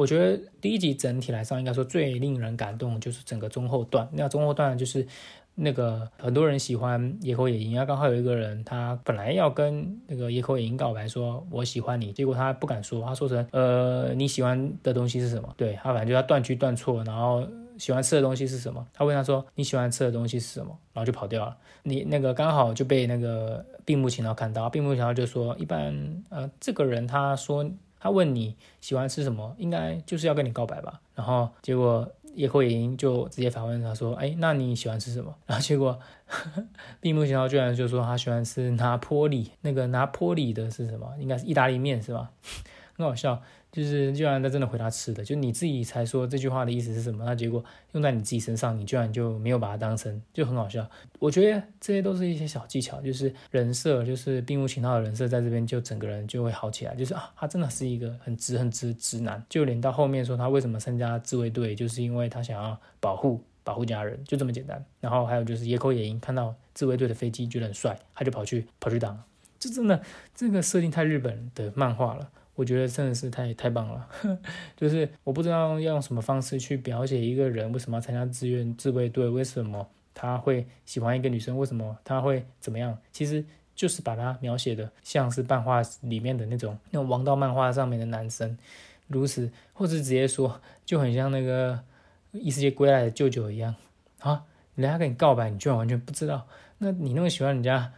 我觉得第一集整体来上应该说最令人感动就是整个中后段。那中后段就是那个很多人喜欢野口野樱，啊，刚好有一个人他本来要跟那个野口野樱告白，说我喜欢你，结果他不敢说，他说成呃你喜欢的东西是什么？对他反正就要断句断错，然后喜欢吃的东西是什么？他问他说你喜欢吃的东西是什么？然后就跑掉了。你那个刚好就被那个并木晴道看到，并木晴道就说一般呃这个人他说。他问你喜欢吃什么，应该就是要跟你告白吧。然后结果叶慧莹就直接反问他说：“哎，那你喜欢吃什么？” 然后结果 闭目想到居然就说他喜欢吃拿坡里，那个拿坡里的是什么？应该是意大利面是吧？很好笑。就是居然他真的回答吃的，就你自己才说这句话的意思是什么？那结果用在你自己身上，你居然就没有把它当成，就很好笑。我觉得这些都是一些小技巧，就是人设，就是并无情套的人设，在这边就整个人就会好起来。就是啊，他真的是一个很直、很直直男。就连到后面说他为什么参加自卫队，就是因为他想要保护保护家人，就这么简单。然后还有就是野口野樱看到自卫队的飞机觉得很帅，他就跑去跑去挡。这真的这个设定太日本的漫画了。我觉得真的是太太棒了，就是我不知道要用什么方式去描写一个人为什么要参加志愿自卫队，为什么他会喜欢一个女生，为什么他会怎么样？其实就是把他描写的像是漫画里面的那种那种王道漫画上面的男生，如此，或者直接说就很像那个异世界归来的舅舅一样啊，人家跟你告白，你居然完全不知道，那你那么喜欢人家，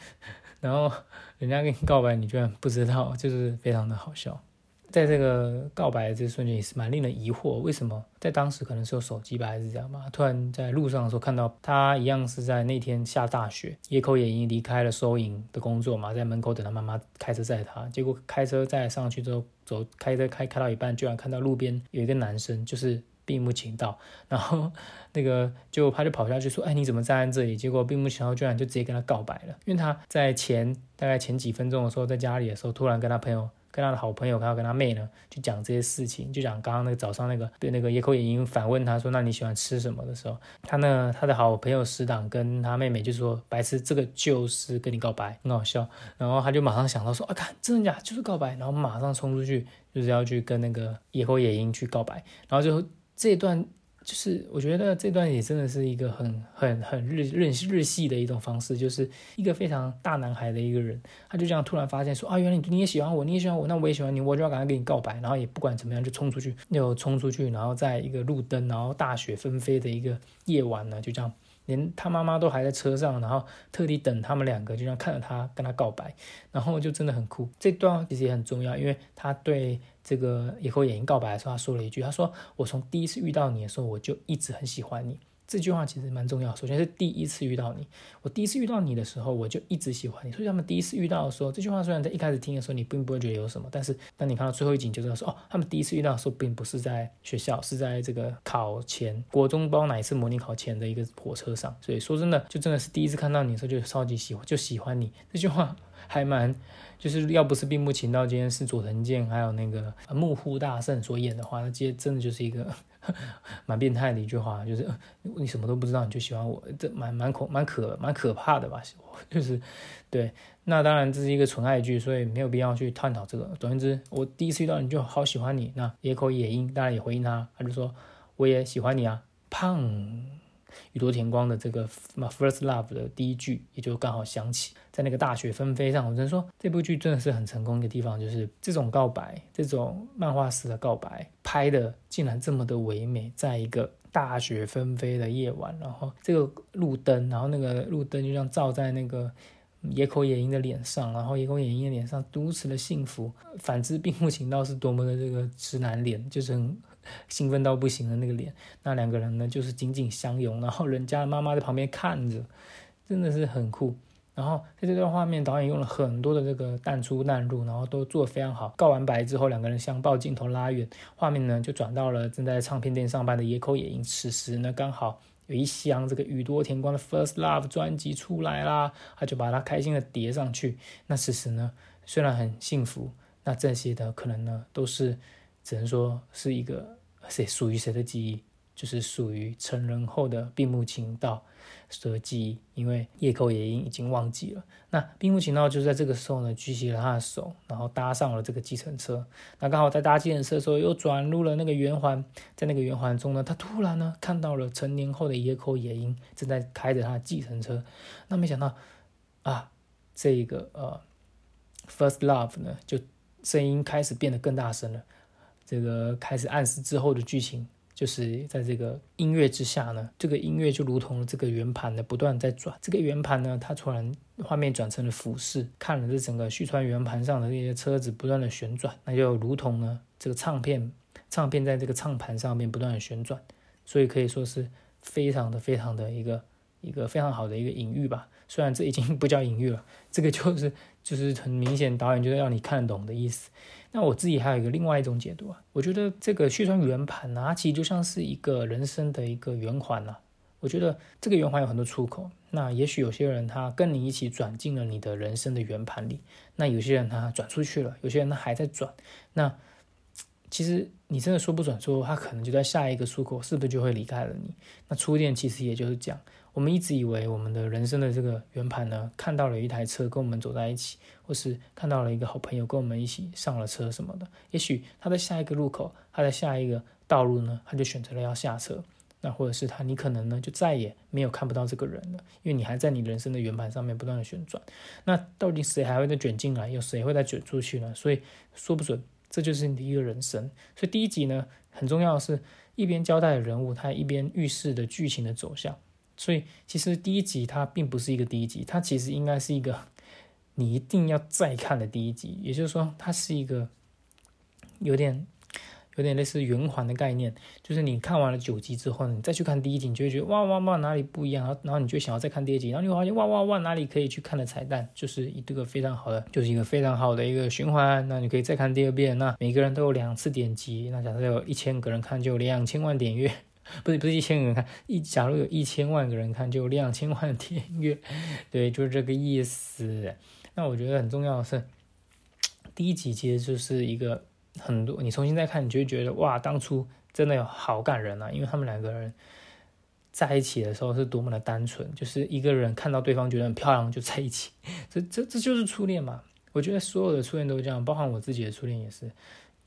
然后。人家跟你告白，你居然不知道，就是非常的好笑。在这个告白的这瞬间，也是蛮令人疑惑，为什么在当时可能是有手机吧，还是这样吧？突然在路上的时候看到他，一样是在那天下大雪，野口也已离开了收银的工作嘛，在门口等他妈妈开车载他。结果开车载上去之后，走开车开开到一半，居然看到路边有一个男生，就是。并不情道，然后那个就他就跑下去说：“哎，你怎么站在这里？”结果并不情道居然就直接跟他告白了，因为他在前大概前几分钟的时候，在家里的时候，突然跟他朋友、跟他的好朋友，还有跟他妹呢，就讲这些事情，就讲刚刚那个早上那个对那个野口野樱反问他说：“那你喜欢吃什么？”的时候，他呢他的好朋友死党跟他妹妹就说：“白痴，这个就是跟你告白，很好笑。”然后他就马上想到说：“啊，看真的假？就是告白。”然后马上冲出去，就是要去跟那个野口野樱去告白，然后就。这段就是我觉得这段也真的是一个很很很日日日系的一种方式，就是一个非常大男孩的一个人，他就这样突然发现说啊，原来你你也喜欢我，你也喜欢我，那我也喜欢你，我就要赶快跟你告白，然后也不管怎么样就冲出去，又冲出去，然后在一个路灯，然后大雪纷飞的一个夜晚呢，就这样。连他妈妈都还在车上，然后特地等他们两个，就这样看着他跟他告白，然后就真的很酷。这段其实也很重要，因为他对这个以后演员告白的时候，他说了一句：“他说我从第一次遇到你的时候，我就一直很喜欢你。”这句话其实蛮重要。首先是第一次遇到你，我第一次遇到你的时候，我就一直喜欢你。所以他们第一次遇到的时候，这句话虽然在一开始听的时候你并不会觉得有什么，但是当你看到最后一集就知道说，哦，他们第一次遇到的时候并不是在学校，是在这个考前国中包哪一次模拟考前的一个火车上。所以说真的，就真的是第一次看到你的时候就超级喜欢，就喜欢你。这句话还蛮。就是要不是并不情到今天是佐藤健还有那个木户大圣所演的话，那这真的就是一个 蛮变态的一句话，就是你什么都不知道你就喜欢我，这蛮蛮恐蛮可蛮可怕的吧？就是对，那当然这是一个纯爱剧，所以没有必要去探讨这个。总之，我第一次遇到你就好喜欢你。那野口野樱当然也回应他，他就说我也喜欢你啊，胖。宇多田光的这个《My First Love》的第一句，也就刚好响起，在那个大雪纷飞上，我只能说这部剧真的是很成功的地方，就是这种告白，这种漫画式的告白，拍的竟然这么的唯美，在一个大雪纷飞的夜晚，然后这个路灯，然后那个路灯就像照在那个野口野樱的脸上，然后野口野樱的脸上如此的幸福，反之并不情到是多么的这个直男脸，就是很。兴奋到不行的那个脸，那两个人呢就是紧紧相拥，然后人家妈妈在旁边看着，真的是很酷。然后在这段画面，导演用了很多的这个淡出淡入，然后都做得非常好。告完白之后，两个人相抱，镜头拉远，画面呢就转到了正在唱片店上班的野口野樱。此时呢，刚好有一箱这个宇多田光的《First Love》专辑出来啦，他就把它开心的叠上去。那此时呢，虽然很幸福，那这些的可能呢都是只能说是一个。谁属于谁的记忆？就是属于成人后的闭目情道的记忆，因为叶口野樱已经忘记了。那闭目情道就在这个时候呢，举起了他的手，然后搭上了这个计程车。那刚好在搭计程车的时候，又转入了那个圆环，在那个圆环中呢，他突然呢看到了成年后的野口野樱正在开着他的计程车。那没想到啊，这个呃，first love 呢，就声音开始变得更大声了。这个开始暗示之后的剧情。就是在这个音乐之下呢，这个音乐就如同这个圆盘的不断在转。这个圆盘呢，它突然画面转成了俯视，看了这整个旭川圆盘上的这些车子不断的旋转，那就如同呢这个唱片，唱片在这个唱盘上面不断的旋转，所以可以说是非常的非常的一个一个非常好的一个隐喻吧。虽然这已经不叫隐喻了，这个就是就是很明显导演就是要你看得懂的意思。那我自己还有一个另外一种解读啊，我觉得这个旭川圆盘啊，它其实就像是一个人生的一个圆环呐。我觉得这个圆环有很多出口，那也许有些人他跟你一起转进了你的人生的圆盘里，那有些人他转出去了，有些人他还在转。那其实你真的说不准，说他可能就在下一个出口，是不是就会离开了你？那初恋其实也就是这样。我们一直以为我们的人生的这个圆盘呢，看到了一台车跟我们走在一起，或是看到了一个好朋友跟我们一起上了车什么的。也许他在下一个路口，他在下一个道路呢，他就选择了要下车。那或者是他，你可能呢就再也没有看不到这个人了，因为你还在你人生的圆盘上面不断的旋转。那到底谁还会再卷进来，有谁会再卷出去呢？所以说不准，这就是你的一个人生。所以第一集呢，很重要的是一边交代的人物，他一边预示的剧情的走向。所以其实第一集它并不是一个第一集，它其实应该是一个 你一定要再看的第一集。也就是说，它是一个有点有点类似圆环的概念，就是你看完了九集之后呢，你再去看第一集，你就会觉得哇哇哇哪里不一样，然后然后你就想要再看第二集，然后你会发现哇哇哇哪里可以去看的彩蛋，就是一个非常好的，就是一个非常好的一个循环。那你可以再看第二遍，那每个人都有两次点击，那假设有一千个人看，就有两千万点阅。不是不是一千个人看一，假如有一千万个人看，就两千万点阅，对，就是这个意思。那我觉得很重要的是，第一集其实就是一个很多，你重新再看，你就会觉得哇，当初真的有好感人啊，因为他们两个人在一起的时候是多么的单纯，就是一个人看到对方觉得很漂亮就在一起，这这这就是初恋嘛。我觉得所有的初恋都这样，包含我自己的初恋也是，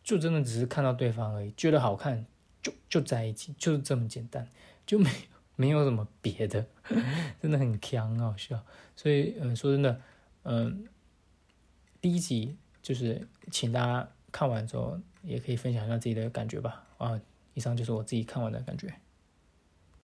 就真的只是看到对方而已，觉得好看。就就在一起，就是这么简单，就没没有什么别的，真的很强好笑。所以，嗯，说真的，嗯，第一集就是请大家看完之后，也可以分享一下自己的感觉吧。啊，以上就是我自己看完的感觉。